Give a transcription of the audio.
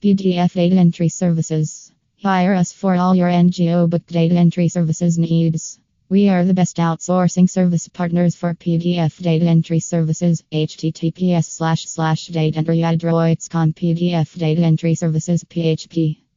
PDF data entry services. Hire us for all your NGO book data entry services needs. We are the best outsourcing service partners for PDF data entry services. https slash slash data entry PDF data entry services PHP.